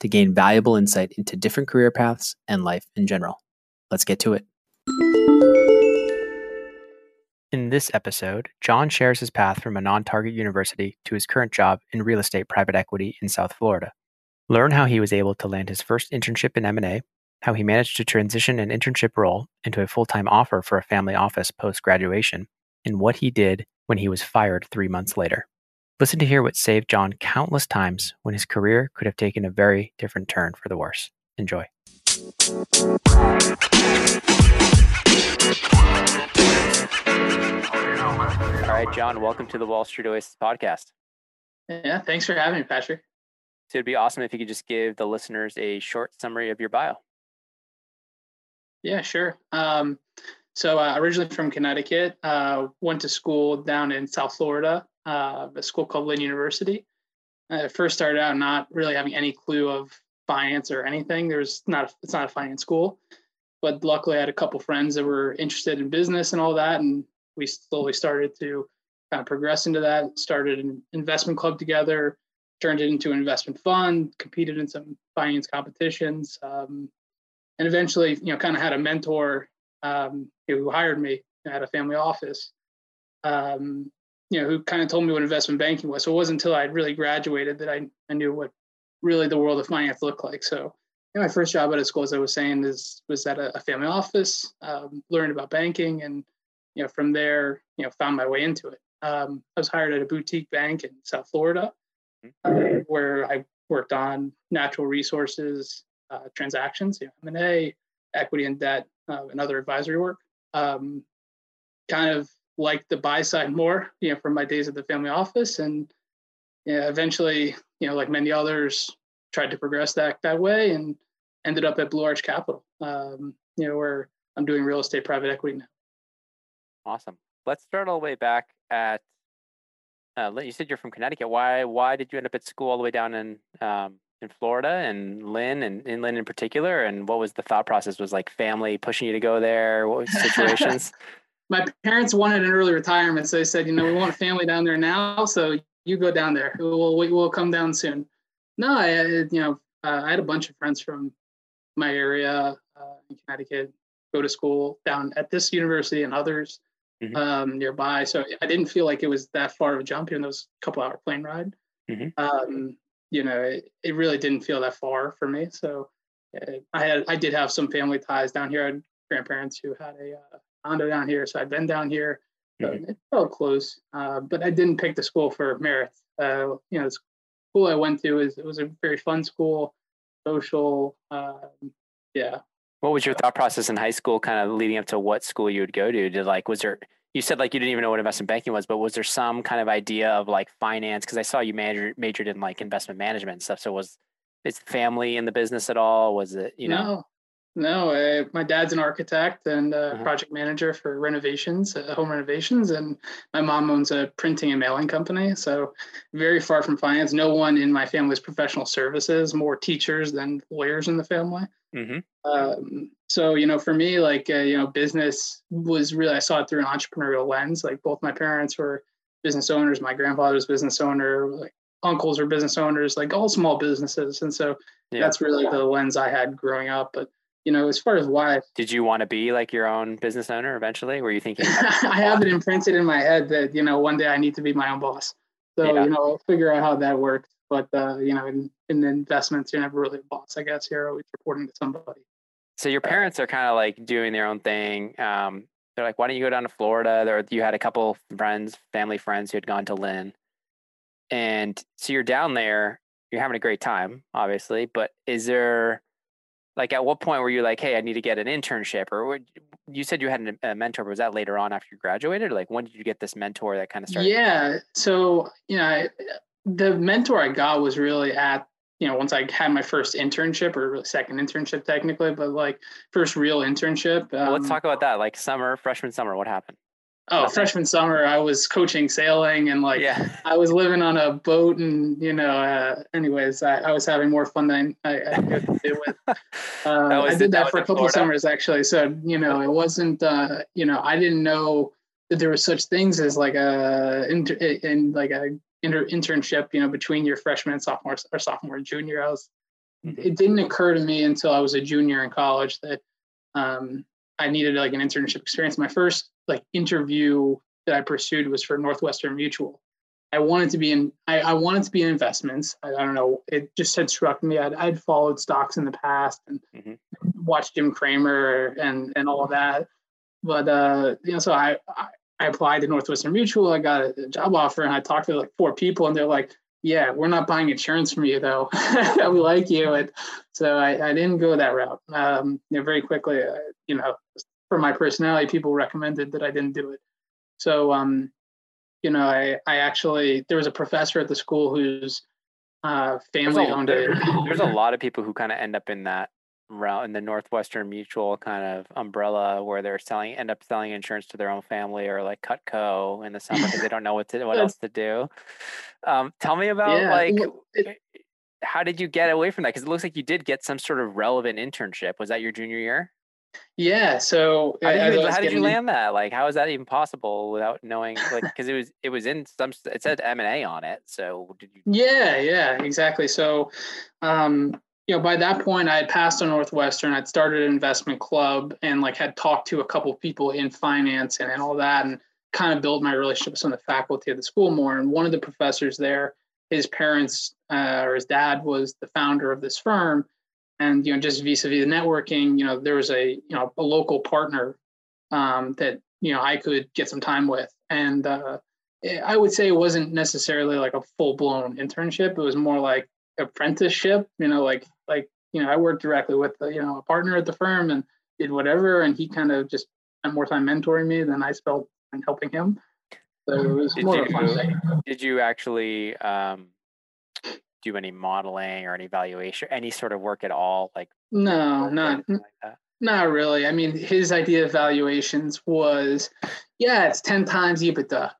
to gain valuable insight into different career paths and life in general. Let's get to it. In this episode, John shares his path from a non target university to his current job in real estate private equity in South Florida. Learn how he was able to land his first internship in M&A, how he managed to transition an internship role into a full-time offer for a family office post-graduation, and what he did when he was fired 3 months later. Listen to hear what saved John countless times when his career could have taken a very different turn for the worse. Enjoy. All right, John, welcome to the Wall Street Oasis podcast. Yeah, thanks for having me, Patrick. So it'd be awesome if you could just give the listeners a short summary of your bio. Yeah, sure. Um, so uh, originally from Connecticut, uh, went to school down in South Florida, uh, a school called Lynn University. I first started out not really having any clue of finance or anything. There's not, a, it's not a finance school, but luckily I had a couple friends that were interested in business and all that, and we slowly started to kind of progress into that. Started an investment club together, turned it into an investment fund, competed in some finance competitions, um, and eventually, you know, kind of had a mentor um, who hired me at a family office. Um, you know, who kind of told me what investment banking was. So it wasn't until I really graduated that I, I knew what really the world of finance looked like. So you know, my first job out of school, as I was saying, is was at a, a family office, um, learned about banking, and you know, from there, you know, found my way into it. Um, I was hired at a boutique bank in South Florida, uh, where I worked on natural resources uh, transactions, you know, M&A, equity and debt, uh, and other advisory work. Um, kind of liked the buy side more, you know, from my days at the family office, and yeah, eventually, you know, like many others, tried to progress that that way, and ended up at Blue Arch Capital, um, you know, where I'm doing real estate private equity now. Awesome. Let's start all the way back at. Uh, you said you're from Connecticut. Why? Why did you end up at school all the way down in um, in Florida and Lynn and in Lynn in particular? And what was the thought process? Was like family pushing you to go there? What was situations? My parents wanted an early retirement, so they said, you know, we want a family down there now, so you go down there. We'll we'll come down soon. No, I you know uh, I had a bunch of friends from my area uh, in Connecticut go to school down at this university and others mm-hmm. um, nearby. So I didn't feel like it was that far of a jump, even though it was a couple hour plane ride. Mm-hmm. Um, you know, it, it, really didn't feel that far for me. So uh, I had, I did have some family ties down here. I had grandparents who had a uh, condo down here, so I've been down here. Mm-hmm. it felt close, uh, but I didn't pick the school for merit. Uh, you know, the school I went to was it was a very fun school, social. Um, yeah, what was your thought process in high school, kind of leading up to what school you would go to? Did like, was there, you said like you didn't even know what investment banking was, but was there some kind of idea of like finance? Because I saw you major, majored in like investment management and stuff. So was is family in the business at all? Was it, you know? No, no, uh, my dad's an architect and a uh-huh. project manager for renovations, uh, home renovations, and my mom owns a printing and mailing company. So very far from finance. No one in my family is professional services. More teachers than lawyers in the family. Mm-hmm. Um, so you know, for me, like uh, you know, business was really I saw it through an entrepreneurial lens. Like both my parents were business owners. My grandfather was business owner. Like uncles were business owners. Like all small businesses, and so yeah. that's really the lens I had growing up. But you know, as far as why. Did you want to be like your own business owner eventually? Were you thinking? I have it imprinted in my head that, you know, one day I need to be my own boss. So, yeah. you know, I'll figure out how that works. But, uh, you know, in, in investments, you're never really a boss, I guess. You're always reporting to somebody. So your parents are kind of like doing their own thing. Um, they're like, why don't you go down to Florida? There, you had a couple friends, family friends who had gone to Lynn, and so you're down there. You're having a great time, obviously. But is there, like, at what point were you like, hey, I need to get an internship? Or you said you had a mentor, but was that later on after you graduated? Or like, when did you get this mentor that kind of started? Yeah. So you know, I, the mentor I got was really at you know, once I had my first internship or second internship technically, but like first real internship. Um, well, let's talk about that. Like summer, freshman summer, what happened? Oh, Nothing. freshman summer, I was coaching sailing and like yeah. I was living on a boat and you know, uh, anyways, I, I, was having more fun than I, I could do with. Uh, I did that, that for a couple of summers actually. So you know, it wasn't uh, you know, I didn't know that there were such things as like a in, in like a inter- internship, you know, between your freshman and sophomore or sophomore and junior. I was, mm-hmm. it didn't occur to me until I was a junior in college that um, I needed like an internship experience. My first like interview that I pursued was for Northwestern Mutual. I wanted to be in, I, I wanted to be in investments. I, I, don't know. It just had struck me. I'd, I'd followed stocks in the past and mm-hmm. watched Jim Cramer and, and all of that. But, uh, you know, so I, I I applied to Northwestern Mutual. I got a job offer, and I talked to like four people, and they're like, "Yeah, we're not buying insurance from you, though. we like you." And so I, I didn't go that route. Um, you know, very quickly, uh, you know, for my personality, people recommended that I didn't do it. So, um, you know, I I actually there was a professor at the school whose uh, family a, owned it. There's a lot of people who kind of end up in that route in the Northwestern Mutual kind of umbrella where they're selling end up selling insurance to their own family or like Cutco in the summer because they don't know what to what else to do. Um, tell me about yeah, like it, how did you get away from that? Because it looks like you did get some sort of relevant internship. Was that your junior year? Yeah. So how did you, how did you land that? Like, how is that even possible without knowing? Like, because it was it was in some it said M and A on it. So did you? Yeah. Yeah. Exactly. So, um, you know, by that point, I had passed on Northwestern. I'd started an investment club and like had talked to a couple of people in finance and, and all that, and kind of built my relationships on the faculty of the school more. And one of the professors there, his parents uh, or his dad was the founder of this firm, and you know, just vis-a-vis the networking, you know, there was a you know a local partner um, that you know I could get some time with, and uh, I would say it wasn't necessarily like a full-blown internship. It was more like apprenticeship, you know, like like you know I worked directly with the, you know a partner at the firm and did whatever, and he kind of just spent more time mentoring me than I spent and helping him. So it was did more you, fun thing. Did you actually um, do any modeling or any valuation, any sort of work at all? Like no, not like not really. I mean, his idea of valuations was, yeah, it's ten times EBITDA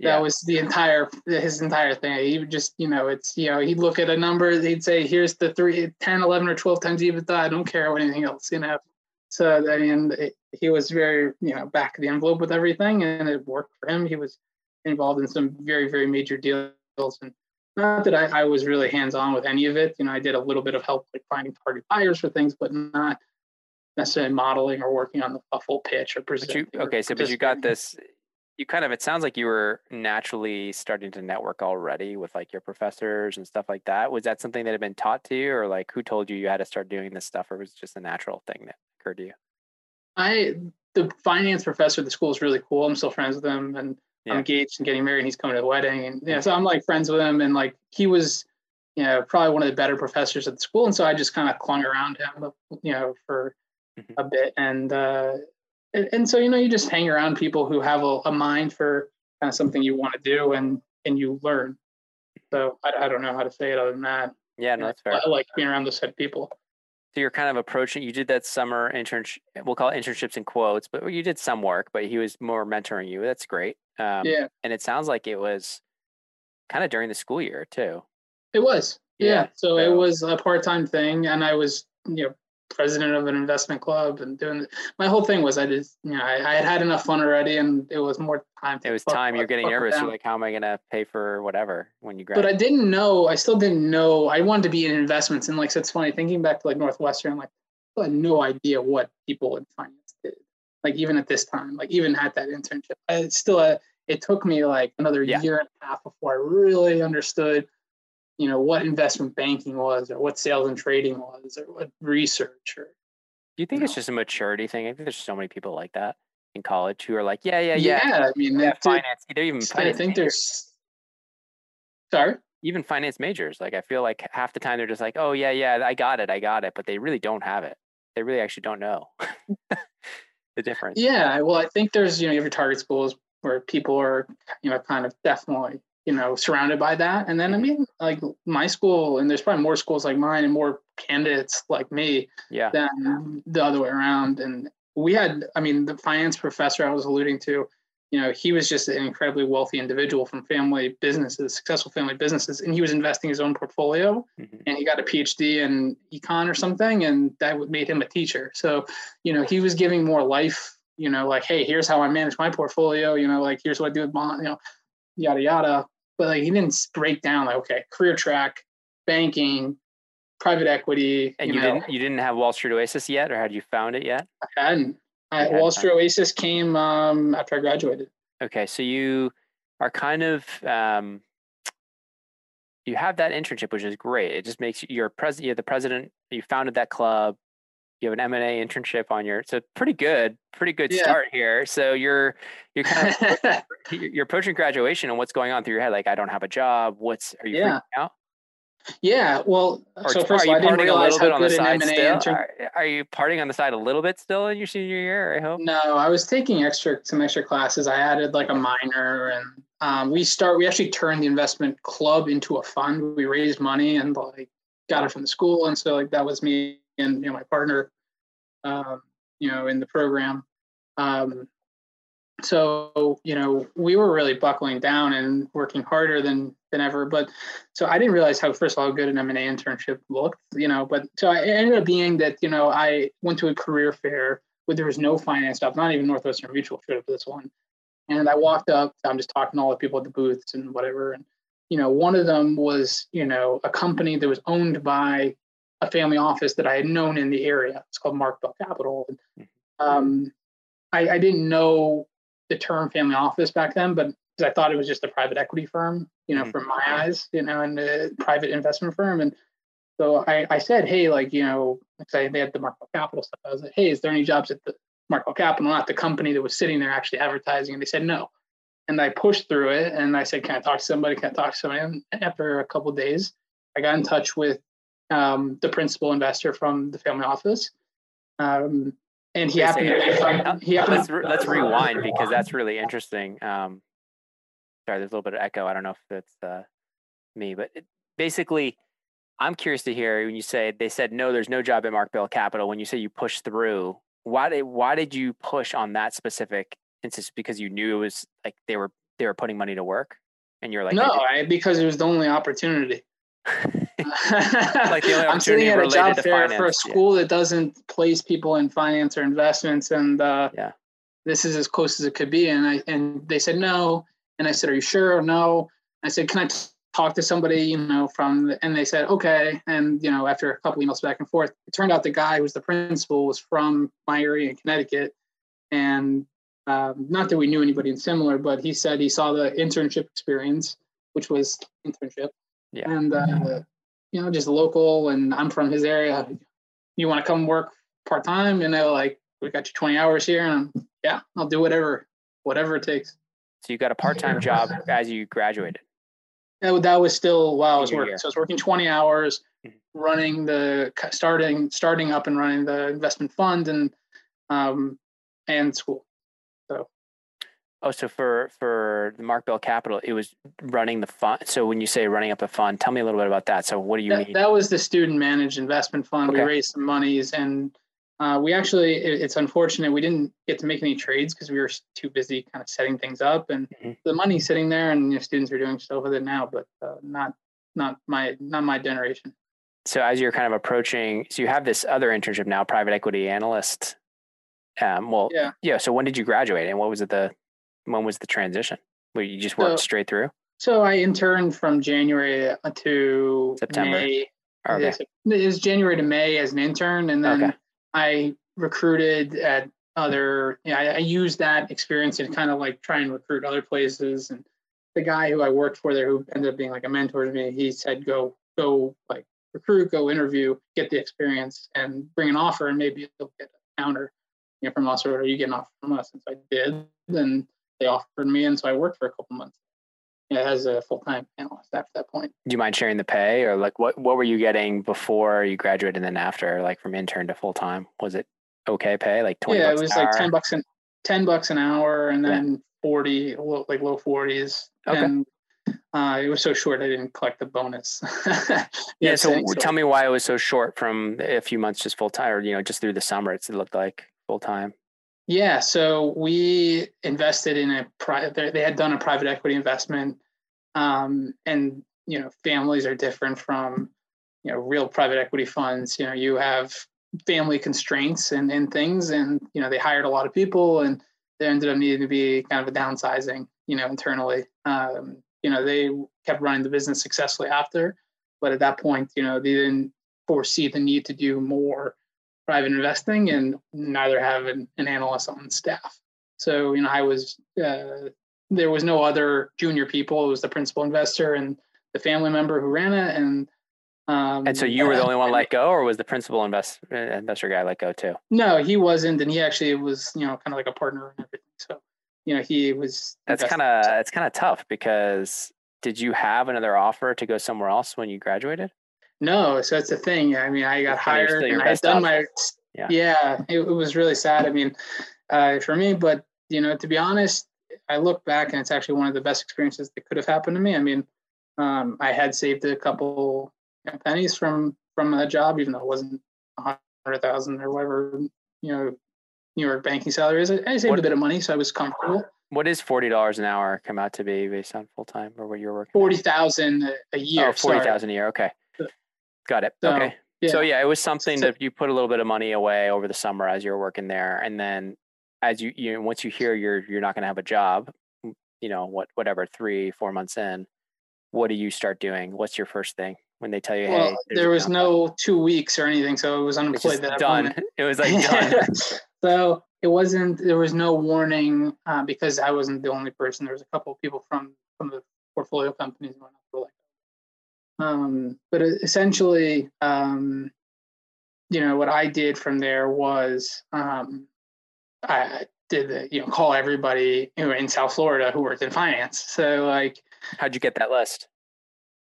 that yeah. was the entire his entire thing he would just you know it's you know he'd look at a number he'd say here's the three 10 11 or 12 times ebitda i don't care what anything else you know so i mean it, he was very you know back of the envelope with everything and it worked for him he was involved in some very very major deals and not that I, I was really hands on with any of it you know i did a little bit of help like finding target buyers for things but not necessarily modeling or working on the, full pitch or presenting. You, okay, so but you got this you kind of it sounds like you were naturally starting to network already with like your professors and stuff like that. Was that something that had been taught to you or like who told you you had to start doing this stuff or was it just a natural thing that occurred to you? I the finance professor at the school is really cool. I'm still friends with him and yeah. i'm engaged and getting married and he's coming to the wedding and yeah. so i'm like friends with him and like he was you know probably one of the better professors at the school and so i just kind of clung around him you know for mm-hmm. a bit and uh and, and, so you know you just hang around people who have a, a mind for kind of something you want to do and and you learn. So I, I, don't know how to say it other than that. Yeah no that's fair. I like being around those type of people so you're kind of approaching you did that summer internship we'll call it internships in quotes but you did some work but he was more mentoring you. That's great. Um, yeah. and it sounds like it was kind of during the school year too. It was. Yeah, yeah. So, so it was a part-time thing and i was you know president of an investment club and doing my whole thing was I just you know I, I had had enough fun already and it was more time. It was time. You're getting nervous. You're like, how am I to pay for whatever when you grad? But I didn't know. I still didn't know. I wanted to be in investments and like so it's funny thinking back to like Northwestern. Like I had no idea what people in finance did. Like even at this time, like even at that internship, I still uh, it took me like another yeah. year and a half before I really understood you know what investment banking was or what sales and trading was or what research or do you think you it's know. just a maturity thing i think there's so many people like that in college who are like, yeah, yeah, yeah. Yeah, I mean, yeah, finance. They're even I think majors. there's. Sorry. even finance majors. Like I feel like half the time they're just like, oh yeah, yeah, I got it, I got it, but they really don't have it. They really actually don't know the difference. Yeah, well, I think there's you know you have your target schools where people are you know kind of definitely you know surrounded by that, and then I Mhm. mean like my school, and there's probably more schools like mine and more candidates like me Yeah. than the other way around. And we had, I mean, the finance professor I was alluding to, you know, he was just an incredibly wealthy individual from family businesses, successful family businesses, and he was investing his own portfolio Mhm. and he got a PhD in econ or something, and that made him a teacher. So, you know, he was giving more life, you know, like, hey, here's how I manage my portfolio, you know, like here's what I do with bond, you know, yada yada. But like he didn't break down like, okay, career track, banking, private equity. And you, know, didn't you didn't have Wall Street Oasis yet, or had you found it yet? I hadn't. I, hadn't Wall Street Oasis came um, after I graduated. Okay, so you are kind of um, you have that internship, which is great. It just makes you you're president. You're the president. You founded that club. You have an M and A internship on your. So pretty good, pretty good Yeah. start here. So you're you're kind of you're approaching graduation, and what's going on through your head? Like, I don't have a job. What's are you Yeah. freaking out? yeah. Well, Or so are first you all, didn't partying a little bit on the side M and A still? intern. Are, are you partying on the side a little bit still in your senior year? I hope. No, I was taking extra some extra classes. I added like a minor, and um, we start. We actually turned the investment club into a fund. We raised money and like got it from the school, and so like that was me and you know my partner, um, you know, in the program. Um, so you know we were really buckling down and working harder than than ever. But so I didn't realize how first of all good an M and A internship looked. You know, but so I, ended up being that you know I went to a career fair where there was no finance stuff, not even Northwestern Mutual showed up for this one. And I walked up, I'm just talking to all the people at the booths and whatever. And, you know, one of them was, you know, a company that was owned by a family office that I had known in the area. It's called Mark Bell Capital. And, um, I, I didn't know the term family office back then, but I thought it was just a private equity firm, you know, Mhm. from my eyes, you know, and a private investment firm. And so I, I said, hey, like, you know, because I, they had the Mark Bell Capital stuff. I was like, hey, is there any jobs at the Mark Bell Capital, not the company that was sitting there actually advertising? And they said no. And I pushed through it and I said, can I talk to somebody? Can I talk to somebody? And after a couple of days, I got in touch with um, the principal investor from the family office. Um, and he happened to he happened let's re- let's rewind because that's really interesting. Um, sorry, there's a little bit of echo. I don't know if that's uh, me, but it, basically, I'm curious to hear when you say they said no, there's no job at Mark Bell Capital. When you say you pushed through, why did why did you push on that specific instance? Because you knew it was like they were they were putting money to work, and you're like, no, I, because it was the only opportunity. Like the only I'm sitting at a job fair for a finance, yeah. school that doesn't place people in finance or investments, and uh, Yeah. this is as close as it could be. And I and they said no, and I said, "Are you sure?" No. I said, "Can I t- talk to somebody?" You know, from the, and they said, "Okay." And you know, after a couple emails back and forth, it turned out the guy who was the principal was from my area in Connecticut, and um, not that we knew anybody in similar, but he said he saw the internship experience, which was internship, Yeah. and uh, you know, just local, and I'm from his area. You want to come work part time? You know, like we got you 20 hours here, and I'm, yeah, I'll do whatever, whatever it takes. so you got a part time job as you graduated. That, wa- that was still while I was working. year. So I was working 20 hours, Mhm. running the starting starting up and running the investment fund and um and school. Oh, so for for the Mark Bell Capital, it was running the fund. So when you say running up a fund, tell me a little bit about that. So what do you that, mean? that was the student managed investment fund. We raised some monies and uh, we actually, it- it's unfortunate we didn't get to make any trades because we were too busy kind of setting things up and Mhm. the money sitting there and you know, students are doing stuff with it now, but uh, not, not my, not my generation. so as you're kind of approaching, so you have this other internship now, private equity analyst. Um, well, Yeah. yeah. So when did you graduate, and what was it the when was the transition? Where you just worked So- straight through? So I interned from January uh, to September. May. Oh, okay. It was January to May as an intern, and then Okay. I recruited at other. Yeah, I, I used that experience to kind of like try and recruit other places. And the guy who I worked for there, who ended up being like a mentor to me, he said, "Go, go, like recruit, go interview, get the experience, and bring an offer, and maybe you'll get a counter." you know, from us or are you getting off from us? And so I did. Then they offered me, and so I worked for a couple months yeah, as a full time analyst after that point. Do you mind sharing the pay or like what what were you getting before you graduated and then after, like from intern to full time? Was it okay pay, like twenty? Yeah, it was like hour? ten bucks an ten bucks an hour, and then yeah. forty, like low forties. Okay. And uh, it was so short, I didn't collect the bonus. yeah, yeah. So, so tell me why it was so short from a few months just full time, or you know, just through the summer. It looked like full time. Yeah, so we invested in a private. They had done a private equity investment, um, and you know, families are different from you know real private equity funds. You know, you have family constraints and, and things, and you know, they hired a lot of people, and there ended up needing to be kind of a downsizing. You know, internally, um, you know, they kept running the business successfully after, but at that point, you know, they didn't foresee the need to do more private investing and neither have an, an analyst on staff. So, you know, I was, uh, there was no other junior people. It was the principal investor and the family member who ran it. And, um, and so you were the only one let go or was the principal invest, investor guy let go too? No, he wasn't. And he actually was, you know, kind of like a partner and everything. So, you know, he was. That's kind of, it's kind of tough because did you have another offer to go somewhere else when you graduated? No, so that's the thing. I mean, I got hired and I had done my yeah. Yeah, it, it, was really sad. I mean, uh, for me, but you know, to be honest, I look back and it's actually one of the best experiences that could have happened to me. I mean, um, I had saved a couple pennies from from a job, even though it wasn't a hundred thousand or whatever you know New York banking salary is. I saved what, a bit of money, so I was comfortable. What is forty dollars an hour come out to be based on full time or what you're working? Forty thousand a year. Oh, forty thousand a year. Okay. Got it. So, okay. Yeah. So yeah, it was something so, that you put a little bit of money away over the summer as you were working there, and then as you you once you hear you're you're not going to have a job, you know what whatever three four months in, what do you start doing? What's your first thing when they tell you, well, hey? There was no two weeks or anything, so it was unemployed. That done. It was like done. so it wasn't. There was no warning uh, because I wasn't the only person. There was a couple of people from from the portfolio companies were like um, but essentially, um, you know, what I did from there was um, I did the, you know, call everybody who in South Florida who worked in finance. So like, how'd you get that list?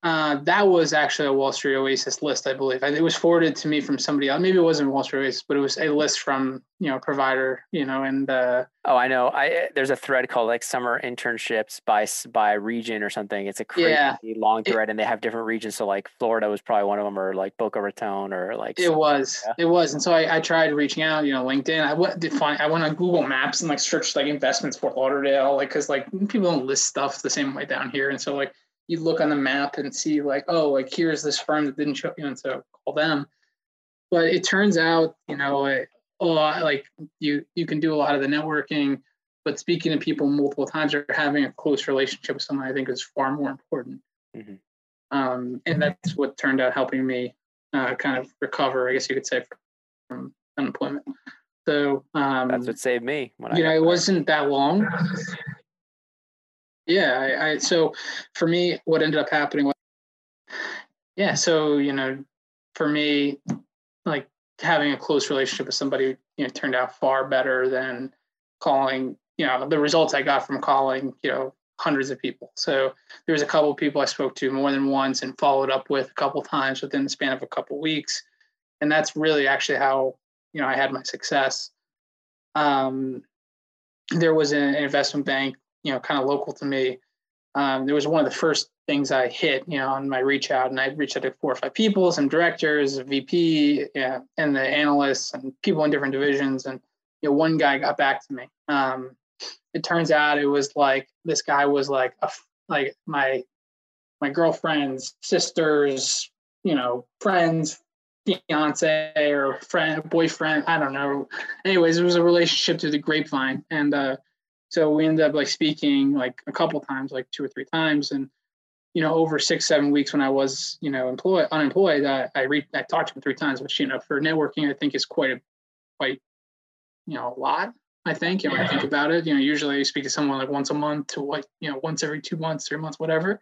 Uh, that was actually a Wall Street Oasis list, I believe. It was forwarded to me from somebody else. Maybe it wasn't Wall Street Oasis, but it was a list from you know provider. You know, and uh, oh, I know. I there's a thread called like summer internships by by region or something. It's a crazy yeah, long thread, it, and they have different regions. So like Florida was probably one of them, or like Boca Raton, or like it was, yeah. it was. And so I, I tried reaching out. You know, LinkedIn. I went to find. I went on Google Maps and like searched like investments Fort Lauderdale, like because like people don't list stuff the same way down here, and so like you look on the map and see like, oh, like here's this firm that didn't show you, and so call them. But it turns out, you know, a lot like you you can do a lot of the networking, but speaking to people multiple times or having a close relationship with someone, I think is far more important. Mm-hmm. Um, and that's what turned out helping me uh, kind of recover, I guess you could say, from unemployment. So um, that's what saved me. When you know, it wasn't that long. Yeah, I, I, so for me, what ended up happening was, yeah, so you know, for me, like having a close relationship with somebody, you know, turned out far better than calling. You know, the results I got from calling, you know, hundreds of people. So there was a couple of people I spoke to more than once and followed up with a couple times within the span of a couple of weeks, and that's really actually how you know I had my success. Um, there was an investment bank you know kind of local to me. Um, there was one of the first things i hit you know on my reach out and i reached out to four or five people some directors vp yeah, and the analysts and people in different divisions and you know one guy got back to me. Um, it turns out it was like this guy was like a, like my my girlfriend's sister's you know friends fiance or friend boyfriend i don't know. Anyways it was a relationship through the grapevine and uh so we ended up like speaking like a couple times, like two or three times. And, you know, over six, seven weeks when I was, you know, employed, unemployed, I, I read, I talked to him three times, which, you know, for networking, I think is quite a, quite, you know, a lot. I think, you know, I think about it, you know, usually I speak to someone like once a month to like, you know, once every two months, three months, whatever.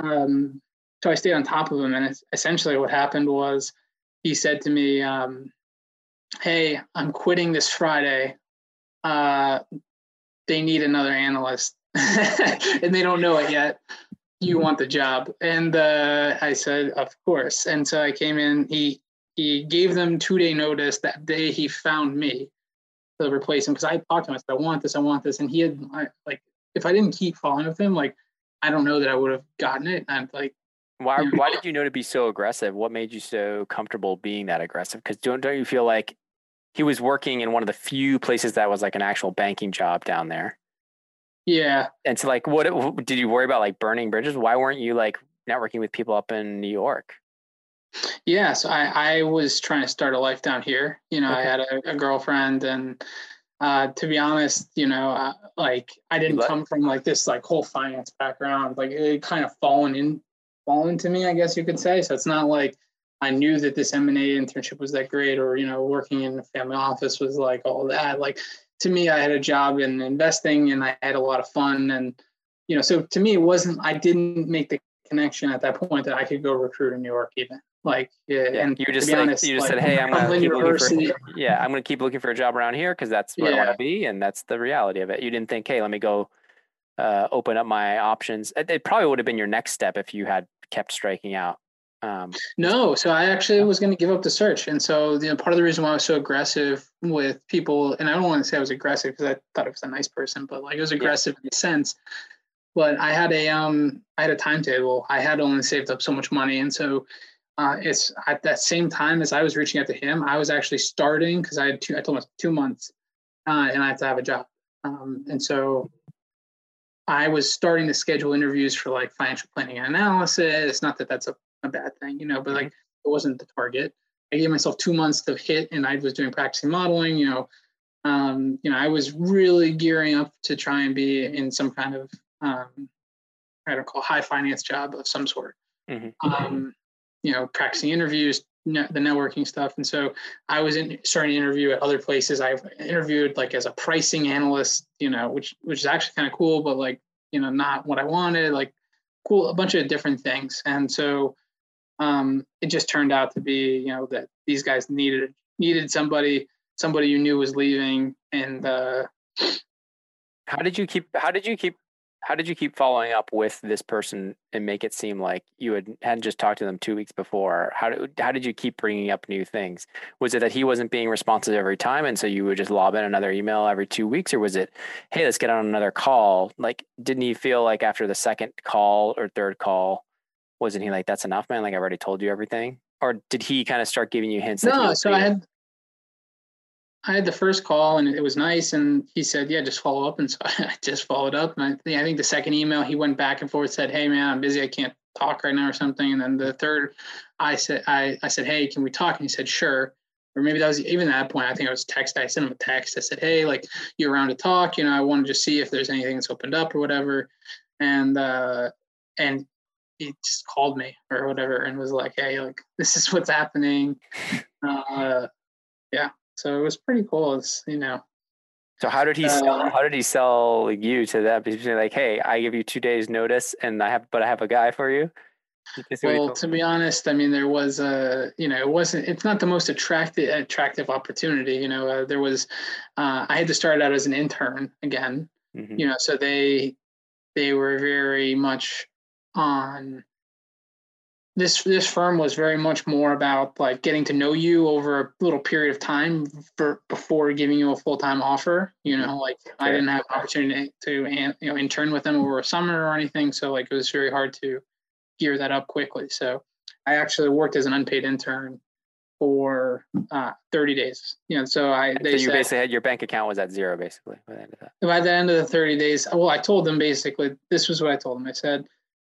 Um, so I stayed on top of him. And essentially what happened was he said to me, um, hey, I'm quitting this Friday. Uh, they need another analyst, and they don't know it yet. You want the job? And uh, I said, of course. And so I came in. He he gave them two day notice. That day he found me to replace him because I talked to him. I said, I want this. I want this. And he had like, if I didn't keep following with him, like, I don't know that I would have gotten it. And I'm like, why why did you know to be so aggressive? What made you so comfortable being that aggressive? Because don't don't you feel like he was working in one of the few places that was like an actual banking job down there? Yeah. And so like what did you worry about like burning bridges? Why weren't you like networking with people up in New York? Yeah, so I, I was trying to start a life down here. You know, okay. I had a, a, girlfriend, and uh, to be honest, you know, uh, like I didn't come from like this like whole finance background. Like it kind of fallen in fallen to me, I guess you could say. So it's not like I knew that this M and A internship was that great, or you know, working in a family office was like all that. Like to me, I had a job in investing, and I had a lot of fun, and you know, so to me, it wasn't. I didn't make the connection at that point that I could go recruit in New York even. Like, yeah, yeah. and you just like, honest, you just like, said, "Hey, I'm gonna keep looking for yeah, I'm gonna keep looking for a job around here because that's where yeah. I want to be, and that's the reality of it." You didn't think, "Hey, let me go uh, open up my options." It, it, probably would have been your next step if you had kept striking out. Um, no, so I actually was going to give up the search, and so you know, part of the reason why I was so aggressive with people, and I don't want to say I was aggressive because I thought I was a nice person, but like it was aggressive yeah. in a sense. But I had a um, I had a timetable. I had only saved up so much money, and so uh, it's at that same time as I was reaching out to him, I was actually starting because I had two, I told him two months, uh, and I had to have a job. Um, and so I was starting to schedule interviews for like financial planning and analysis. Not that that's a, a bad thing, you know, but like mm-hmm. it wasn't the target. I gave myself two months to hit, and I was doing practicing modeling. You know, um, you know, I was really gearing up to try and be in some kind of um, I don't call high finance job of some sort. Mm-hmm. Um, you know, practicing interviews, the networking stuff. And so I was in, starting to interview at other places. I've interviewed like as a pricing analyst, you know, which which is actually kind of cool, but like, you know, not what I wanted, like cool, a bunch of different things. And so um, it just turned out to be, you know, that these guys needed needed somebody, somebody you knew was leaving. And uh, how did you keep how did you keep how did you keep following up with this person and make it seem like you had hadn't just talked to them two weeks before? How did how did you keep bringing up new things? Was it that he wasn't being responsive every time, and so you would just lob in another email every two weeks, or was it, hey, let's get on another call? Like, didn't he feel like after the second call or third call, wasn't he like, that's enough, man? Like, I've already told you everything, or did he kind of start giving you hints? No, so I had I had the first call and it was nice. And he said, yeah, just follow up. And so I just followed up. And I think, I think the second email, he went back and forth, said, hey, man, I'm busy. I can't talk right now or something. And then the third, I said, I, I said, hey, can we talk? And he said, sure. Or maybe that was even that point. I think I was text. I sent him a text. I said, hey, like you're around to talk. You know, I wanted to see if there's anything that's opened up or whatever. And, uh, and he just called me or whatever and was like, hey, like this is what's happening. Uh, yeah. So it was pretty cool. It's you know. So how did he uh, sell? How did he sell you to that? Because like, hey, I give you two days notice, and I have, but I have a guy for you. Well, to be honest, I mean, there was a, you know, it wasn't, it's not the most attractive, attractive opportunity. You know, uh, there was, uh, I had to start out as an intern again. Mm-hmm. You know, so they, they were very much on this this firm was very much more about like getting to know you over a little period of time for, before giving you a full time offer. You know, like sure. I didn't have an opportunity to you know intern with them over a summer or anything, so like it was very hard to gear that up quickly. So I actually worked as an unpaid intern for uh, 30 days. You know, so I they so you said, basically had your bank account was at zero basically by the end of that. By the end of the 30 days, well, I told them basically this was what I told them. I said.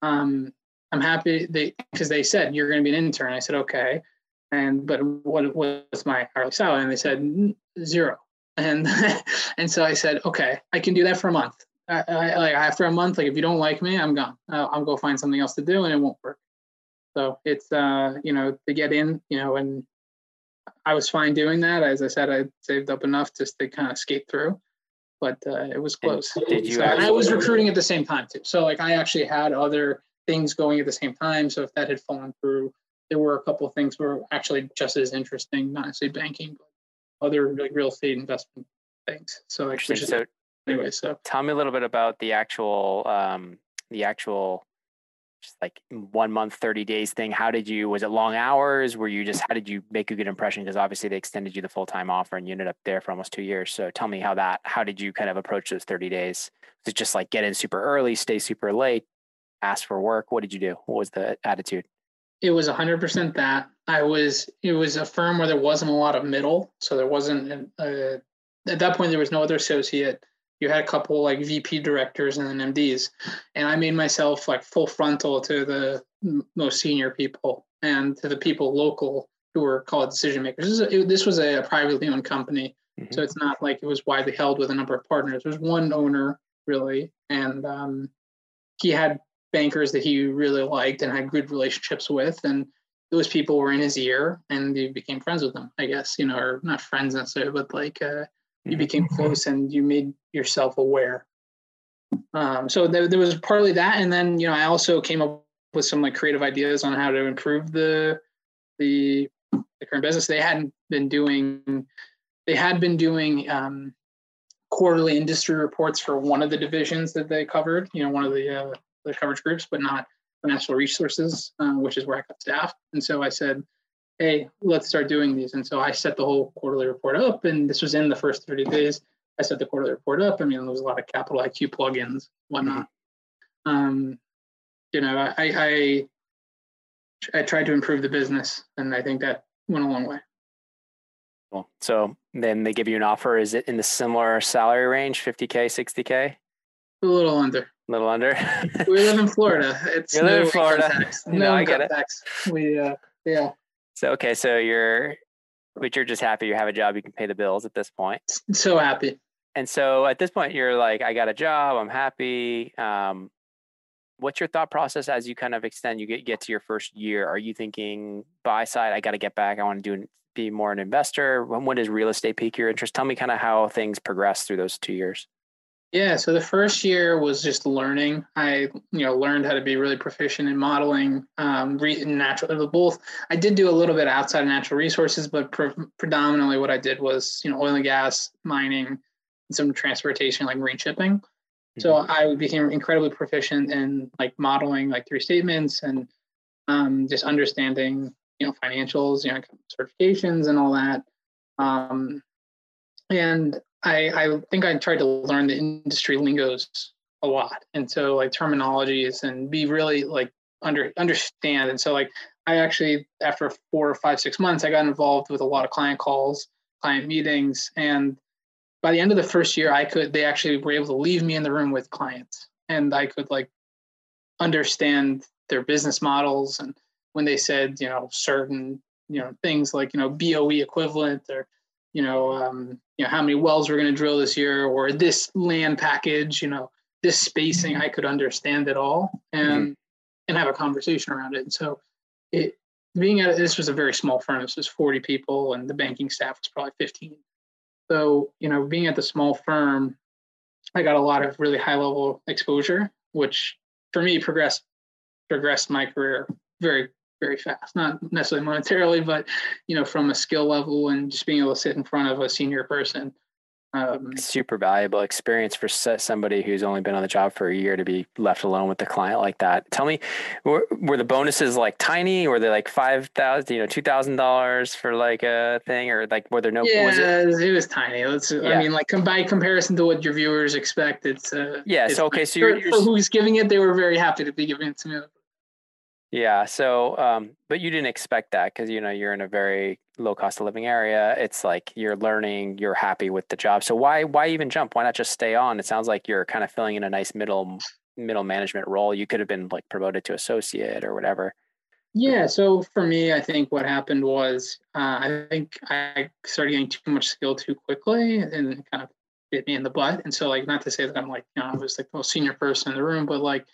Um, I'm happy they because they said you're going to be an intern. I said okay, and but what was my hourly salary? And they said zero. And and so I said okay, I can do that for a month. I, I, like after a month, like if you don't like me, I'm gone. I'll, I'll go find something else to do, and it won't work. So it's uh you know to get in you know and I was fine doing that. As I said, I saved up enough just to kind of skate through, but uh, it was close. And did you? So, I was recruiting at the same time too. So like I actually had other things going at the same time. So if that had fallen through, there were a couple of things were actually just as interesting, not necessarily banking, but other like real estate investment things. So like, is, so anyway, so tell me a little bit about the actual um, the actual just like one month 30 days thing. How did you was it long hours? Were you just how did you make a good impression? Because obviously they extended you the full-time offer and you ended up there for almost two years. So tell me how that how did you kind of approach those 30 days? Was it just like get in super early stay super late ask for work? What did you do? What was the attitude? It was 100% that. I was it was a firm where there wasn't a lot of middle so there wasn't a, uh, at that point there was no other associate you had a couple like VP directors and then MDs, and I made myself like full frontal to the most senior people and to the people local who were called decision makers. This, is a, it, this was a, privately owned company, mm-hmm. so it's not like it was widely held with a number of partners. There was one owner really, and um, he had bankers that he really liked and had good relationships with, and those people were in his ear, and he became friends with them. I guess you know, or not friends necessarily, but like. Uh, you became close and you made yourself aware. Um, so there, there was partly that, and then you know I also came up with some like creative ideas on how to improve the the, the current business. They hadn't been doing they had been doing um, quarterly industry reports for one of the divisions that they covered. You know, one of the uh, the coverage groups, but not financial resources, uh, which is where I got staff. And so I said, hey, let's start doing these. And so I set the whole quarterly report up, and this was in the first 30 days. I set the quarterly report up. I mean, there was a lot of Capital IQ plugins, whatnot. Um, you know, I, I I tried to improve the business, and I think that went a long way. Cool. So then they give you an offer. Is it in the similar salary range, 50k, 60k? A little under. A little under. we live in Florida. It's you live in Florida. No, no I get it. Tax. We uh, yeah. So okay, so you're, but you're just happy you have a job, you can pay the bills at this point. So happy. And so at this point, you're like, I got a job, I'm happy. Um, what's your thought process as you kind of extend? You get get to your first year. Are you thinking buy side? I got to get back. I want to do be more an investor. When, when does real estate pique your interest? Tell me kind of how things progress through those two years. Yeah, so the first year was just learning. I, you know, learned how to be really proficient in modeling, um, re- natural both. I did do a little bit outside of natural resources, but pre- predominantly what I did was, you know, oil and gas, mining, and some transportation like marine shipping. Mm-hmm. So I became incredibly proficient in like modeling like three statements and um, just understanding, you know, financials, you know, certifications and all that. Um, and I, I think I tried to learn the industry lingos a lot. And so like terminologies and be really like under understand. And so like I actually after four or five, six months, I got involved with a lot of client calls, client meetings. And by the end of the first year, I could they actually were able to leave me in the room with clients and I could like understand their business models and when they said, you know, certain, you know, things like, you know, BOE equivalent or you know, um, you know, how many wells we're going to drill this year, or this land package, you know, this spacing, I could understand it all and mm-hmm. and have a conversation around it. And so, it being at this was a very small firm. This was 40 people, and the banking staff was probably 15. So, you know, being at the small firm, I got a lot of really high level exposure, which for me progressed progressed my career very very fast. Not necessarily monetarily, but you know, from a skill level and just being able to sit in front of a senior person. Um, Super valuable experience for somebody who's only been on the job for a year to be left alone with the client like that. Tell me, were, were the bonuses like tiny? Were they like five thousand, you know, two thousand dollars for like a thing, or like were there no? Yeah, was it? it? was tiny. Let's, yeah. I mean, like by comparison to what your viewers expect, it's uh, yeah. It's, so okay, so for, you're, you're, for who's giving it, they were very happy to be giving it to me. Yeah. So, um, but you didn't expect that because you know you're in a very low cost of living area. It's like you're learning, you're happy with the job. So why why even jump? Why not just stay on? It sounds like you're kind of filling in a nice middle middle management role. You could have been like promoted to associate or whatever. Yeah. So for me, I think what happened was uh, I think I started getting too much skill too quickly and kind of bit me in the butt. And so like not to say that I'm like you know I was like the most senior person in the room, but like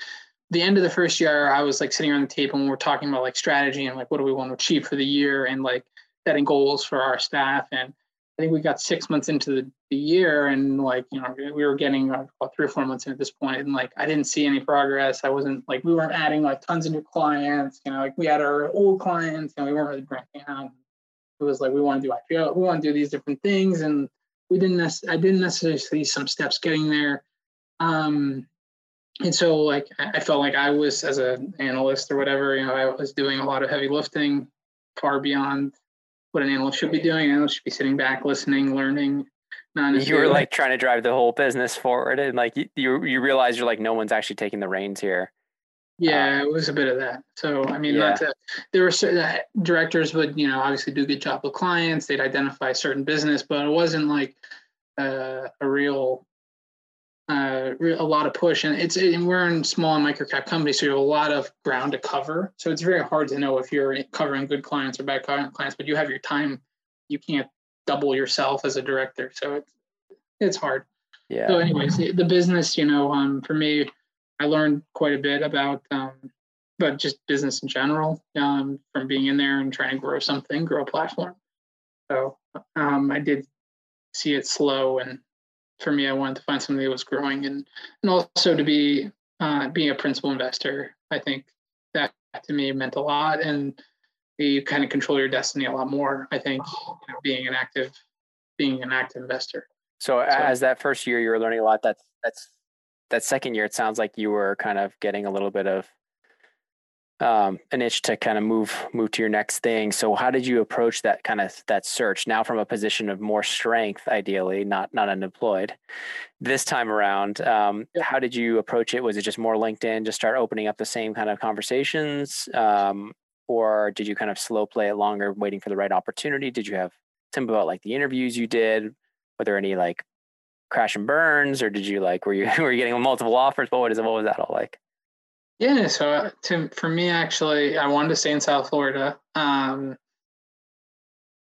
the end of the first year, I was like sitting around the table and we're talking about like strategy and like what do we want to achieve for the year and like setting goals for our staff. And I think we got six months into the, the year and like you know we were getting uh, about three or four months in at this point and like I didn't see any progress. I wasn't like we weren't adding like tons of new clients. You know, like we had our old clients and we weren't really branching out. it was like we want to do IPO, we want to do these different things, and we didn't. I didn't necessarily see some steps getting there. Um, and so like I felt like I was as an analyst or whatever, you know, I was doing a lot of heavy lifting, far beyond what an analyst should be doing. An analyst should be sitting back, listening, learning. Not you were like trying to drive the whole business forward, and like you you realize you're like no one's actually taking the reins here. Yeah, um, it was a bit of that. So I mean, yeah. not to, there were certain uh, directors would you know obviously do a good job with clients. They'd identify certain business, but it wasn't like uh, a real uh, a lot of push. And it's and we're in small and micro cap companies, so you have a lot of ground to cover. So it's very hard to know if you're covering good clients or bad clients. But you have your time. You can't double yourself as a director, so it's it's hard. Yeah. So, anyways, the business, you know, um, for me I learned quite a bit about, um, but just business in general um, from being in there and trying to grow something, grow a platform. So um, I did see it slow, and for me, I wanted to find something that was growing, and and also to be uh, being a principal investor. I think that to me meant a lot, and you kind of control your destiny a lot more. I think you know, being an active being an active investor. So, so as that first year, you were learning a lot. That's that's that second year, it sounds like you were kind of getting a little bit of um, an itch to kind of move move to your next thing. So how did you approach that kind of that search now from a position of more strength, ideally, not not unemployed? This time around, um, how did you approach it? Was it just more LinkedIn, just start opening up the same kind of conversations, um, or did you kind of slow play it longer, waiting for the right opportunity? Did you have tell me about like the interviews you did? Were there any like crash and burns, or did you like were you were you getting multiple offers? What was what was that all like? Yeah, so uh, to, for me, actually, I wanted to stay in South Florida. Um,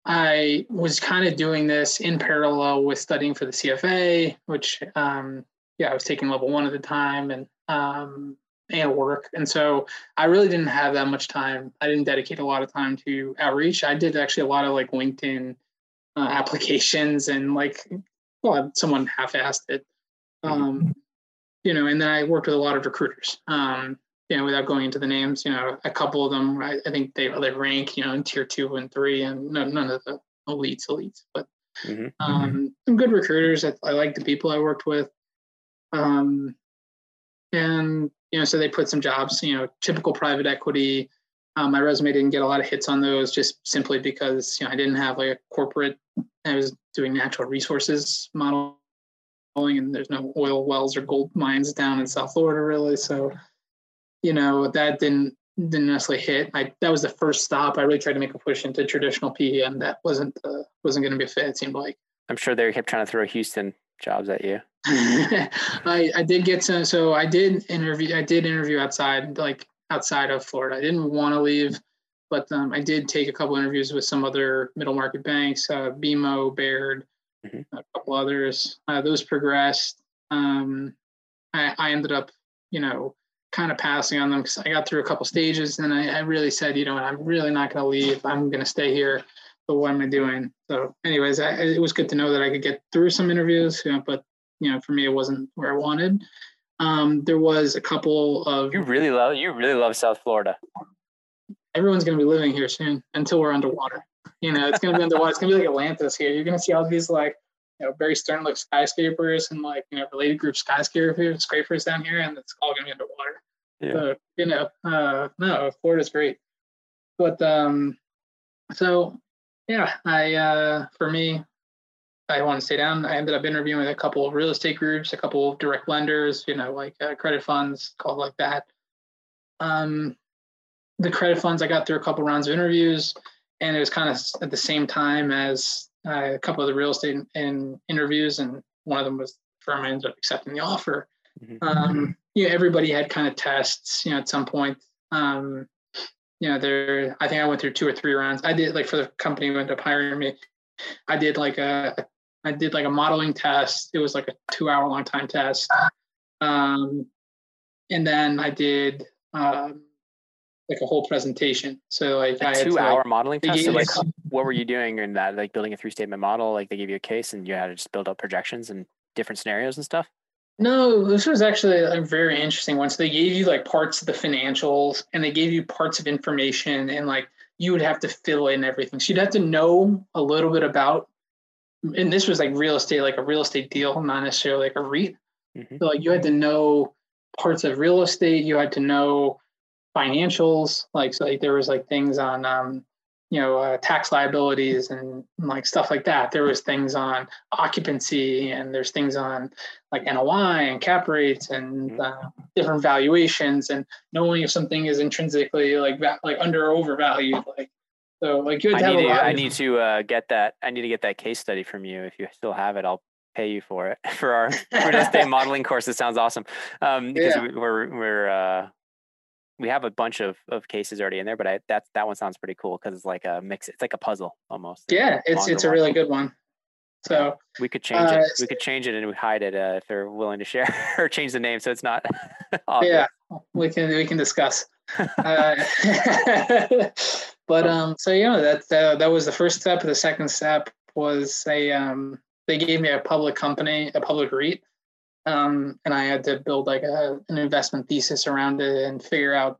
I was kind of doing this in parallel with studying for the CFA, which, um, yeah, I was taking level one at the time and um, and work. And so I really didn't have that much time. I didn't dedicate a lot of time to outreach. I did actually a lot of like LinkedIn uh, applications and like well, someone half-assed it. Mm-hmm. Um, you know, and then I worked with a lot of recruiters. Um, you know, without going into the names, you know, a couple of them, I, I think they they rank, you know, in tier two and three, and no, none of the elites, elites, but mm-hmm. um, some good recruiters. I, I like the people I worked with. Um, and you know, so they put some jobs, you know, typical private equity. Um, my resume didn't get a lot of hits on those just simply because you know I didn't have like a corporate I was doing natural resources modeling, and there's no oil wells or gold mines down in South Florida, really. So, you know, that didn't didn't necessarily hit. I that was the first stop. I really tried to make a push into traditional PE, and that wasn't uh, wasn't going to be a fit. It seemed like. I'm sure they kept trying to throw Houston jobs at you. I I did get some. So I did interview. I did interview outside, like outside of Florida. I didn't want to leave but um, I did take a couple interviews with some other middle market banks, uh, BMO, Baird, mm-hmm. a couple others. Uh, those progressed. Um, I, I, ended up, you know, kind of passing on them because I got through a couple stages, and I, I really said, you know, I'm really not going to leave. I'm going to stay here. But what am I doing? So, anyways, I, it was good to know that I could get through some interviews, you know, but you know, for me, it wasn't where I wanted. Um, there was a couple of you really love you really love South Florida everyone's going to be living here soon until we're underwater. You know, it's going to be underwater. It's going to be like Atlantis here. You're going to see all these like, you know, Barry Sternlicht skyscrapers and like, you know, related group skyscrapers, scrapers down here, and it's all going to be underwater. Yeah. So, you know, uh, no, Florida's great. But, um, so yeah, I, uh, for me, I want to stay down. I ended up interviewing with a couple of real estate groups, a couple of direct lenders, you know, like uh, credit funds, called like that. Um, the credit funds, I got through a couple rounds of interviews, and it was kind of at the same time as uh, a couple of the real estate in, in interviews, and one of them was the firm I ended up accepting the offer. Mm-hmm. Um, you know, everybody had kind of tests, you know, at some point. Um, you know, there, I think I went through two or three rounds. I did like for the company who ended up hiring me, I did like a, I did like a modeling test. It was like a two hour long time test. Um, and then I did, um, like a whole presentation. So like a I two hour like, modeling test. So like what were you doing in that? Like building a three statement model? Like they gave you a case and you had to just build up projections and different scenarios and stuff? No, this was actually a very interesting one. So they gave you like parts of the financials and they gave you parts of information and like you would have to fill in everything. So you'd have to know a little bit about, and this was like real estate, like a real estate deal, not necessarily like a REIT. Mm-hmm. So like you had to know parts of real estate. You had to know financials. Like so, like there was like things on um, you know uh, tax liabilities and like stuff like that there was things on occupancy and there's things on like NOI and cap rates and mm-hmm. uh, different valuations and knowing if something is intrinsically like like under or overvalued like so like you I need, to, I need to uh, get that I need to get that case study from you if you still have it I'll pay you for it for our real day modeling course it sounds awesome um, because yeah. we're we're uh, we have a bunch of, of cases already in there, but I, that that one sounds pretty cool because it's like a mix. It's like a puzzle almost. Yeah, it's it's a one. really good one. So we could change uh, it. We could change it and we hide it uh, if they're willing to share or change the name so it's not. yeah, we can we can discuss. uh, but um, so you know that uh, that was the first step. The second step was a um, they gave me a public company, a public REIT, um, and I had to build like a, an investment thesis around it and figure out,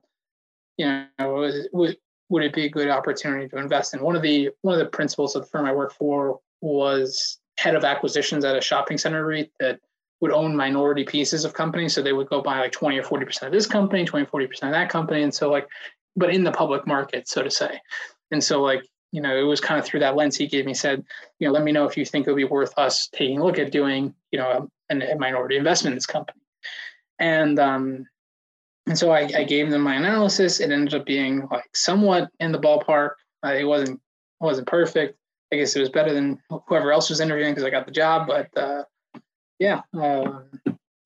you know, would, would it be a good opportunity to invest in? One of the one of the principals of the firm I work for was head of acquisitions at a shopping center REIT that would own minority pieces of companies. So they would go buy like 20 or 40% of this company, 20, 40% of that company. And so like, but in the public market, so to say. And so like, you know, it was kind of through that lens he gave me said, you know, let me know if you think it would be worth us taking a look at doing, you know, an, a minority investment in this company. And um, and so I, I, gave them my analysis. It ended up being like somewhat in the ballpark. Uh, it wasn't it wasn't perfect. I guess it was better than whoever else was interviewing because I got the job. But uh, yeah. Uh,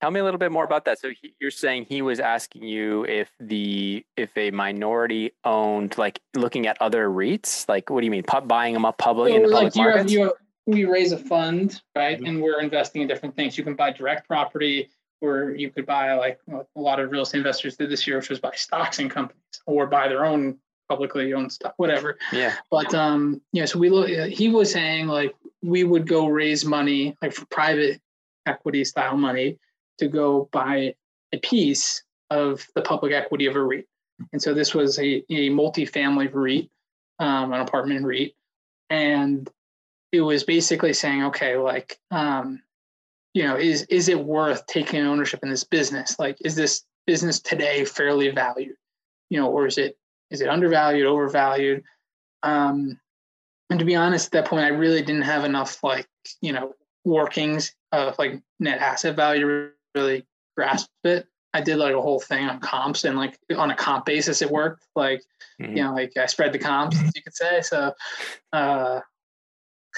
Tell me a little bit more about that. So he, you're saying he was asking you if the if a minority owned, like looking at other REITs, like what do you mean, pub, buying them up public so in the like public markets? You have, we raise a fund, right? Mm-hmm. And we're investing in different things. You can buy direct property, or you could buy like a lot of real estate investors did this year, which was buy stocks in companies or buy their own publicly owned stuff, whatever. Yeah. But um, yeah. So we look. He was saying like we would go raise money like for private equity style money to go buy a piece of the public equity of a REIT. And so this was a, a multi-family REIT, um, an apartment REIT, and it was basically saying, okay, like, um, you know, is is it worth taking ownership in this business? Like, is this business today fairly valued? You know, or is it is it undervalued, overvalued? Um, and to be honest, at that point, I really didn't have enough like you know workings of like net asset value really grasp it. I did like a whole thing on comps and like on a comp basis, it worked. Like, mm-hmm. you know, like I spread the comps, you could say. So, uh,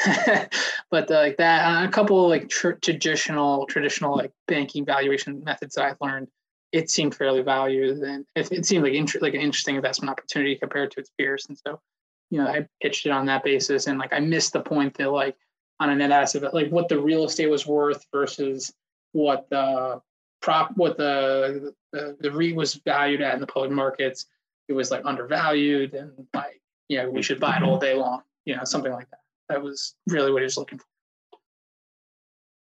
but uh, like that, a couple of like tr- traditional traditional like banking valuation methods that I've learned, it seemed fairly valued, and it, it seemed like int- like an interesting investment opportunity compared to its peers. And so, you know, I pitched it on that basis, and like I missed the point that like on a net asset, like what the real estate was worth versus what the prop, what the the, the REIT was valued at in the public markets. It was like undervalued, and like you know we should buy it all day long, you know, something like that that was really what he was looking for.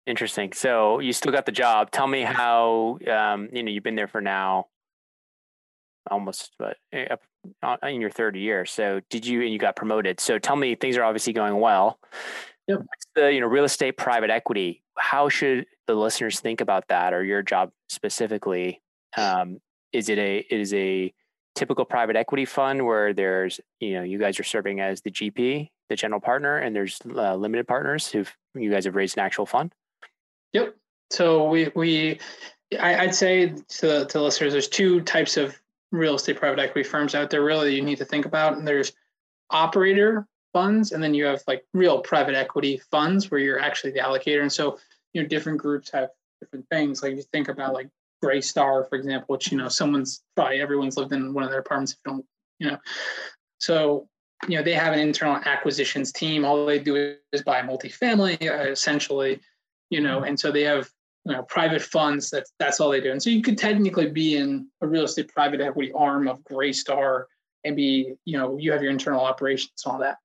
Interesting. So you still got the job. Tell me how um, you know you've been there for now almost but uh, in your third year. So did you and you got promoted. So tell me things are obviously going well. Yep. What's the you know real estate private equity? How should the listeners think about that or your job specifically? Um, is it a is a typical private equity fund where there's you know you guys are serving as the GP the general partner, and there's uh, limited partners who you guys have raised an actual fund. Yep. So we we I, would say to to listeners, there's two types of real estate private equity firms out there. Really, you need to think about. And there's operator funds, and then you have like real private equity funds where you're actually the allocator. And so you know different groups have different things. Like you think about like Greystar for example, which you know someone's probably everyone's lived in one of their apartments. If you don't, you know, so you know they have an internal acquisitions team all they do is buy multifamily uh, essentially you know and so they have you know private funds that's that's all they do and so you could technically be in a real estate private equity arm of Greystar and be you know you have your internal operations and all that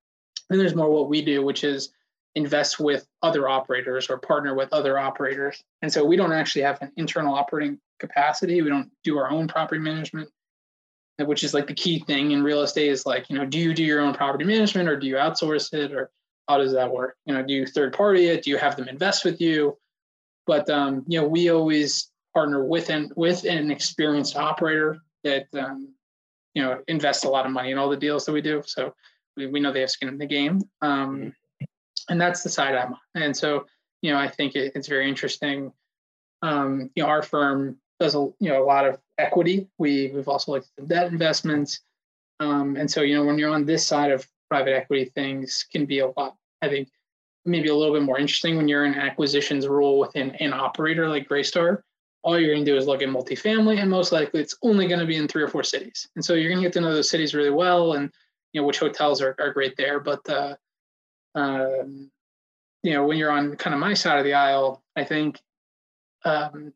and there's more what we do which is invest with other operators or partner with other operators and so we don't actually have an internal operating capacity we don't do our own property management which is like the key thing in real estate is like, you know, do you do your own property management or do you outsource it or how does that work? You know, do you third party it? Do you have them invest with you? But um, you know, we always partner with an with an experienced operator that um, you know invests a lot of money in all the deals that we do. So we, we know they have skin in the game. Um, and that's the side I'm on. And so, you know, I think it, it's very interesting. Um, you know, our firm does a you know a lot of equity. We we've also looked at debt investments. Um, and so, you know, when you're on this side of private equity, things can be a lot. I think maybe a little bit more interesting when you're in acquisitions role within an operator like Greystar. All you're going to do is look at multifamily, and most likely it's only going to be in three or four cities. And so you're going to get to know those cities really well, and you know which hotels are, are great there. But uh, um, you know, when you're on kind of my side of the aisle, I think um,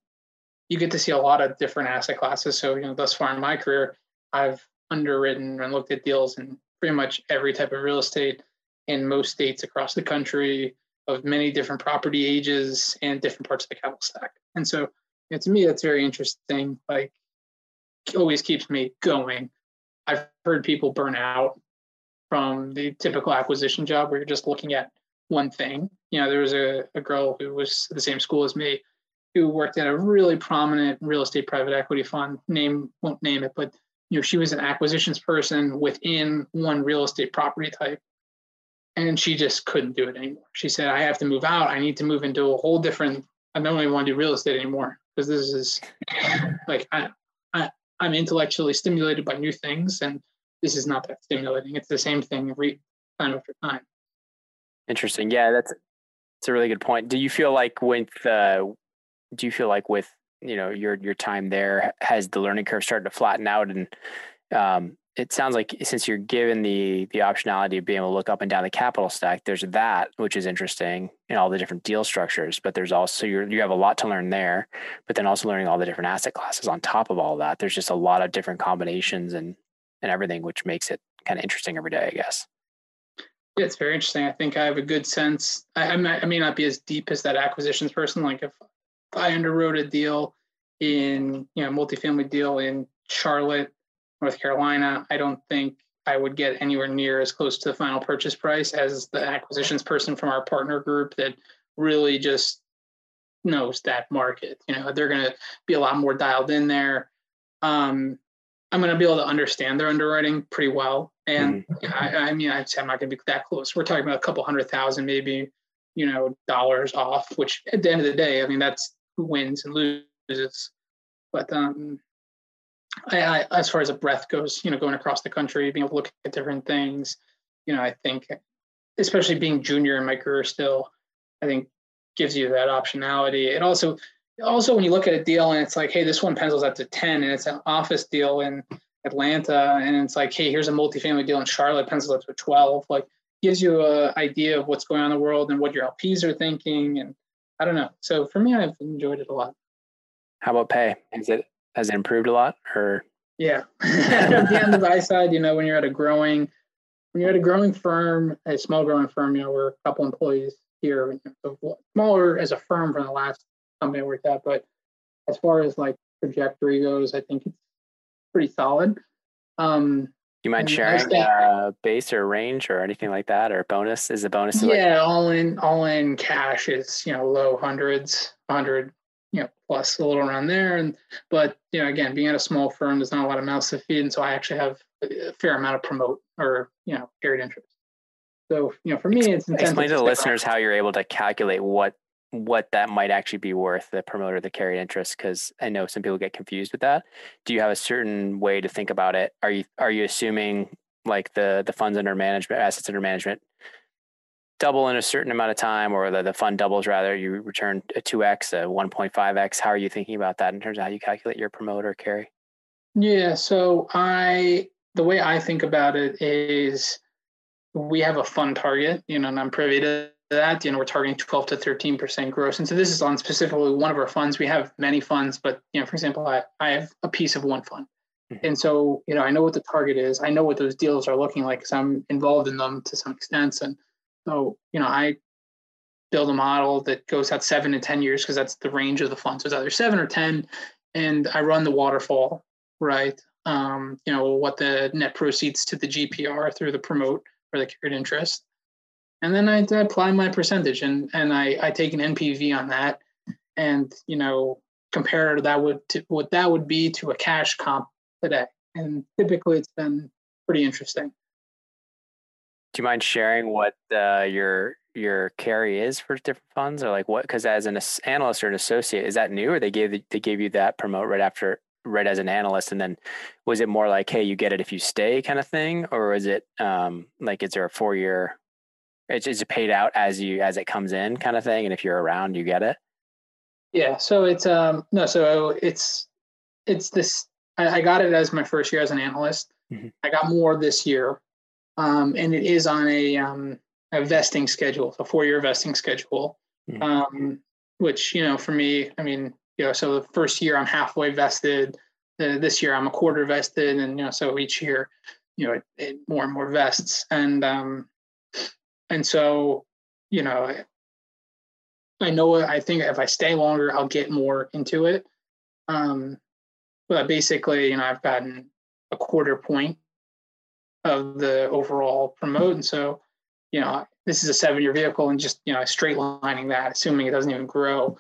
you get to see a lot of different asset classes. So, you know, thus far in my career, I've underwritten and looked at deals in pretty much every type of real estate in most states across the country of many different property ages and different parts of the capital stack. And so, you know, to me, that's very interesting. Like, always keeps me going. I've heard people burn out from the typical acquisition job where you're just looking at one thing. You know, there was a, a girl who was the same school as me who worked at a really prominent real estate private equity fund. Name won't name it, but you know, she was an acquisitions person within one real estate property type. And she just couldn't do it anymore. She said, I have to move out. I need to move into a whole different, I don't even want to do real estate anymore because this is like I, I'm intellectually stimulated by new things and this is not that stimulating. It's the same thing every time after time. Interesting. Yeah, that's that's a really good point. Do you feel like with uh, do you feel like with you know your your time there has the learning curve started to flatten out and um, it sounds like since you're given the the optionality of being able to look up and down the capital stack there's that which is interesting in all the different deal structures but there's also you you have a lot to learn there but then also learning all the different asset classes on top of all that there's just a lot of different combinations and and everything which makes it kind of interesting every day i guess yeah, it's very interesting. I think I have a good sense. I, I may not be as deep as that acquisitions person. Like if I underwrote a deal in, you know, a multifamily deal in Charlotte, North Carolina, I don't think I would get anywhere near as close to the final purchase price as the acquisitions person from our partner group that really just knows that market. You know, they're going to be a lot more dialed in there. Um, I'm going to be able to understand their underwriting pretty well. And mm-hmm. I, I, mean, I'm not going to be that close. We're talking about a couple hundred thousand, maybe, you know, dollars off. Which at the end of the day, I mean, that's who wins and loses. But um, I, I, as far as a breath goes, you know, going across the country, being able to look at different things, you know, I think, especially being junior in my career still, I think gives you that optionality. It also, also when you look at a deal and it's like, hey, this one pencils out to ten, and it's an office deal in Atlanta, and it's like, hey, here's a multifamily deal in Charlotte, pencils out to twelve. Like, gives you an idea of what's going on in the world and what your LPs are thinking, and I don't know. So for me, I've enjoyed it a lot. How about pay? Is it has it improved a lot, or? Yeah, at the end of the buy side, you know, when you're at a growing, when you're at a growing firm, a small growing firm, you know, we're a couple employees here, smaller as a firm from the last company I worked at, but as far as like trajectory goes, I think it's pretty solid. Um, you mind sharing uh, base or range or anything like that, or bonus? Is the bonus? Yeah, like- all in, all in cash is you know low hundreds, hundred, you know plus a little around there. And but you know again, being at a small firm, there's not a lot of mouths to feed, and so I actually have a fair amount of promote or you know carried interest. So you know for me, it's explain to the listeners how you're able to calculate what what that might actually be worth the promoter the carried interest because i know some people get confused with that. Do you have a certain way to think about it? Are you are you assuming like the the funds under management assets under management double in a certain amount of time or the, the fund doubles rather you return a 2x a 1.5x how are you thinking about that in terms of how you calculate your promoter carry yeah so i the way i think about it is we have a fund target you know and i'm privy to that, you know, we're targeting 12 to 13% gross. And so this is on specifically one of our funds. We have many funds, but, you know, for example, I, I have a piece of one fund. Mm-hmm. And so, you know, I know what the target is. I know what those deals are looking like because I'm involved in them to some extent. And so, you know, I build a model that goes out seven to 10 years because that's the range of the fund. So it's either seven or 10. And I run the waterfall, right, um, you know, what the net proceeds to the GPR through the promote or the carried interest. And then I apply my percentage and, and I, I take an NPV on that and, you know, compare that would to what that would be to a cash comp today. And typically it's been pretty interesting. Do you mind sharing what uh, your your carry is for different funds, or like what? Because as an analyst or an associate, is that new, or they gave they gave you that promote right after right as an analyst, and then was it more like, hey, you get it if you stay, kind of thing, or is it um, like is there a four year? Is, is it paid out as you as it comes in, kind of thing, and if you're around, you get it. Yeah, so it's um no, so it's it's this. I, I got it as my first year as an analyst. Mm-hmm. I got more this year, um, and it is on a um, a vesting schedule, a four year vesting schedule. Mm-hmm. Um, which you know, for me, I mean, you know, so the first year I'm halfway vested. Uh, this year I'm a quarter vested, and you know, so each year, you know, it, it more and more vests, and um, and so you know, I know I think if I stay longer, I'll get more into it. Um, but basically, you know, I've gotten a quarter point of the overall promote, and so you know, this is a seven-year vehicle, and just you know, straight lining that, assuming it doesn't even grow,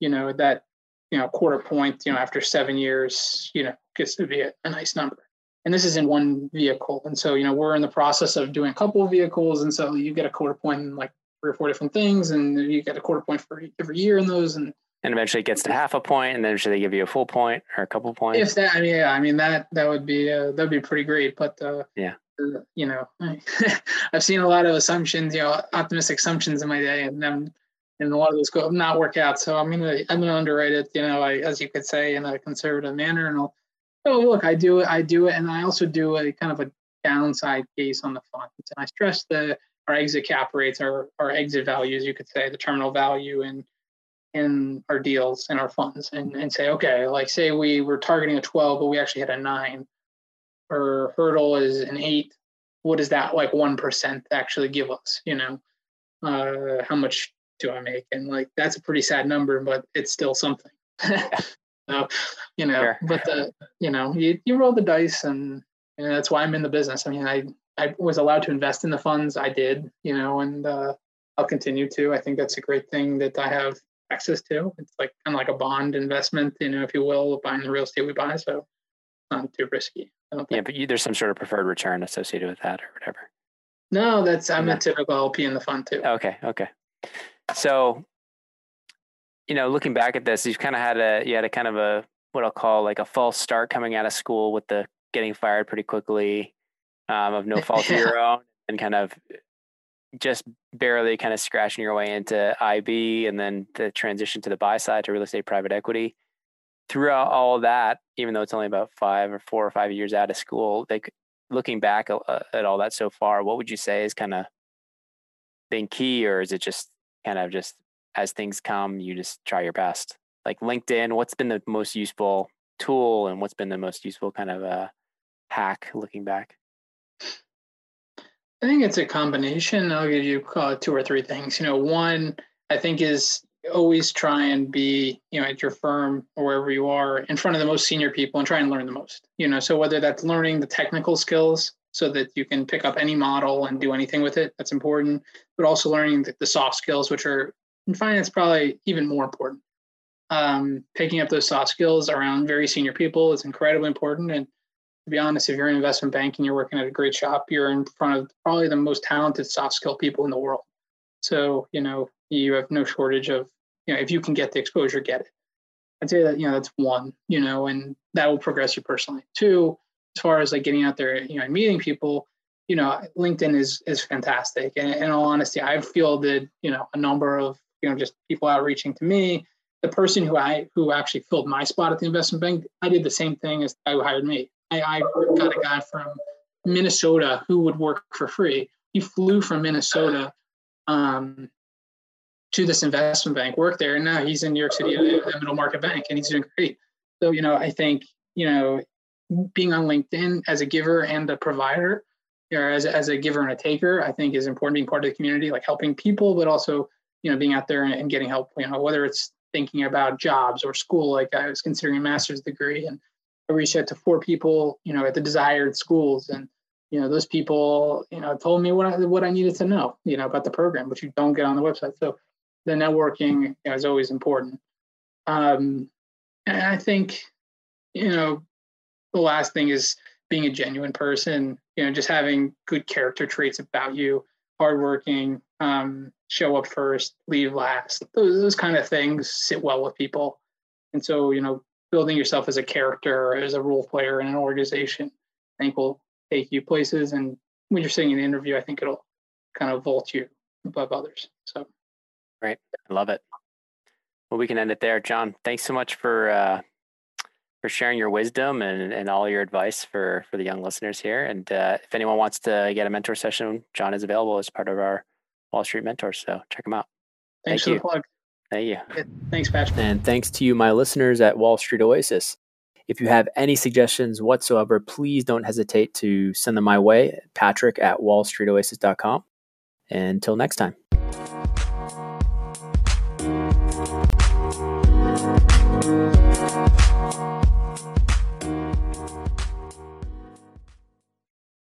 you know, that you know, quarter point, you know, after seven years, you know, gets to be a, a nice number. And this is in one vehicle, and so you know, we're in the process of doing a couple of vehicles, and so you get a quarter point in like three or four different things, and you get a quarter point for every year in those, and and eventually it gets to half a point, and then should they give you a full point or a couple points. If that, I mean, yeah, I mean that that would be uh, that would be pretty great. But uh, yeah, you know, I've seen a lot of assumptions, you know, optimistic assumptions in my day, and then and a lot of those go not work out. So I'm gonna I'm gonna underwrite it, you know, I, as you could say, in a conservative manner, and I'll oh look, I do it, I do it, and I also do a kind of a downside case on the funds, and I stress the our exit cap rates, our our exit values, you could say, the terminal value in in our deals and our funds, and and say, okay, like say we were targeting a 12, but we actually had a nine, or hurdle is an eight. What does that like one percent actually give us? You know, uh, how much do I make? And like that's a pretty sad number, but it's still something. so, you know, sure. but the you know you you roll the dice, and, and that's why I'm in the business. I mean, I I was allowed to invest in the funds. I did, you know, and uh, I'll continue to. I think that's a great thing that I have access to. It's like kind of like a bond investment, you know, if you will, buying the real estate we buy. So not too risky. Yeah, but you, there's some sort of preferred return associated with that or whatever. No, that's I'm a typical LP in the fund too. Okay, okay. So, you know, looking back at this, you've kind of had a you had a kind of a what I'll call like a false start coming out of school with the getting fired pretty quickly, um, of no fault of your own, and kind of just barely kind of scratching your way into IB, and then the transition to the buy side to real estate private equity. Throughout all that, even though it's only about five or four or five years out of school, like looking back at all that so far, what would you say is kind of been key, or is it just kind of just as things come, you just try your best? Like LinkedIn, what's been the most useful tool, and what's been the most useful kind of uh, hack looking back? I think it's a combination. I'll give you uh, two or three things. You know, one I think is always try and be, you know, at your firm or wherever you are in front of the most senior people and try and learn the most. You know, so whether that's learning the technical skills so that you can pick up any model and do anything with it, that's important, but also learning the, the soft skills, which are in finance probably even more important. Um, picking up those soft skills around very senior people is incredibly important. And to be honest, if you're in investment banking, you're working at a great shop, you're in front of probably the most talented soft skill people in the world. So, you know, you have no shortage of you know, if you can get the exposure, get it. I'd say that, you know, that's one, you know, and that will progress you personally. Two, as far as like getting out there, you know, and meeting people, you know, LinkedIn is is fantastic. And in all honesty, I've fielded, you know, a number of, you know, just people outreaching to me. The person who I who actually filled my spot at the investment bank, I did the same thing as the guy who hired me. I, I got a guy from Minnesota who would work for free. He flew from Minnesota um, to this investment bank, work there, and now he's in New York City at a middle market bank, and he's doing great. So you know, I think you know, being on LinkedIn as a giver and a provider, or as as a giver and a taker, I think is important. Being part of the community, like helping people, but also you know, being out there and, getting help. You know, whether it's thinking about jobs or school, like I was considering a master's degree, and I reached out to four people, you know, at the desired schools, and you know, those people, you know, told me what I what I needed to know, you know, about the program, which you don't get on the website. So the networking is always important. Um, and I think, you know, the last thing is being a genuine person. You know, just having good character traits about you, hardworking, um, show up first, leave last. Those, those kind of things sit well with people. And so, you know, building yourself as a character, as a role player in an organization, I think will take you places. And when you're sitting in the interview, I think it'll kind of vault you above others. So, great, I love it. Well, we can end it there, John. Thanks so much for uh, for sharing your wisdom and, and all your advice for for the young listeners here. And uh, if anyone wants to get a mentor session, John is available as part of our Wall Street Mentors. So check them out. Thanks Thank for you. the plug. Thank you. Thanks, Patrick. And thanks to you, my listeners at Wall Street Oasis. If you have any suggestions whatsoever, please don't hesitate to send them my way, patrick at wallstreetoasis.com. Until next time.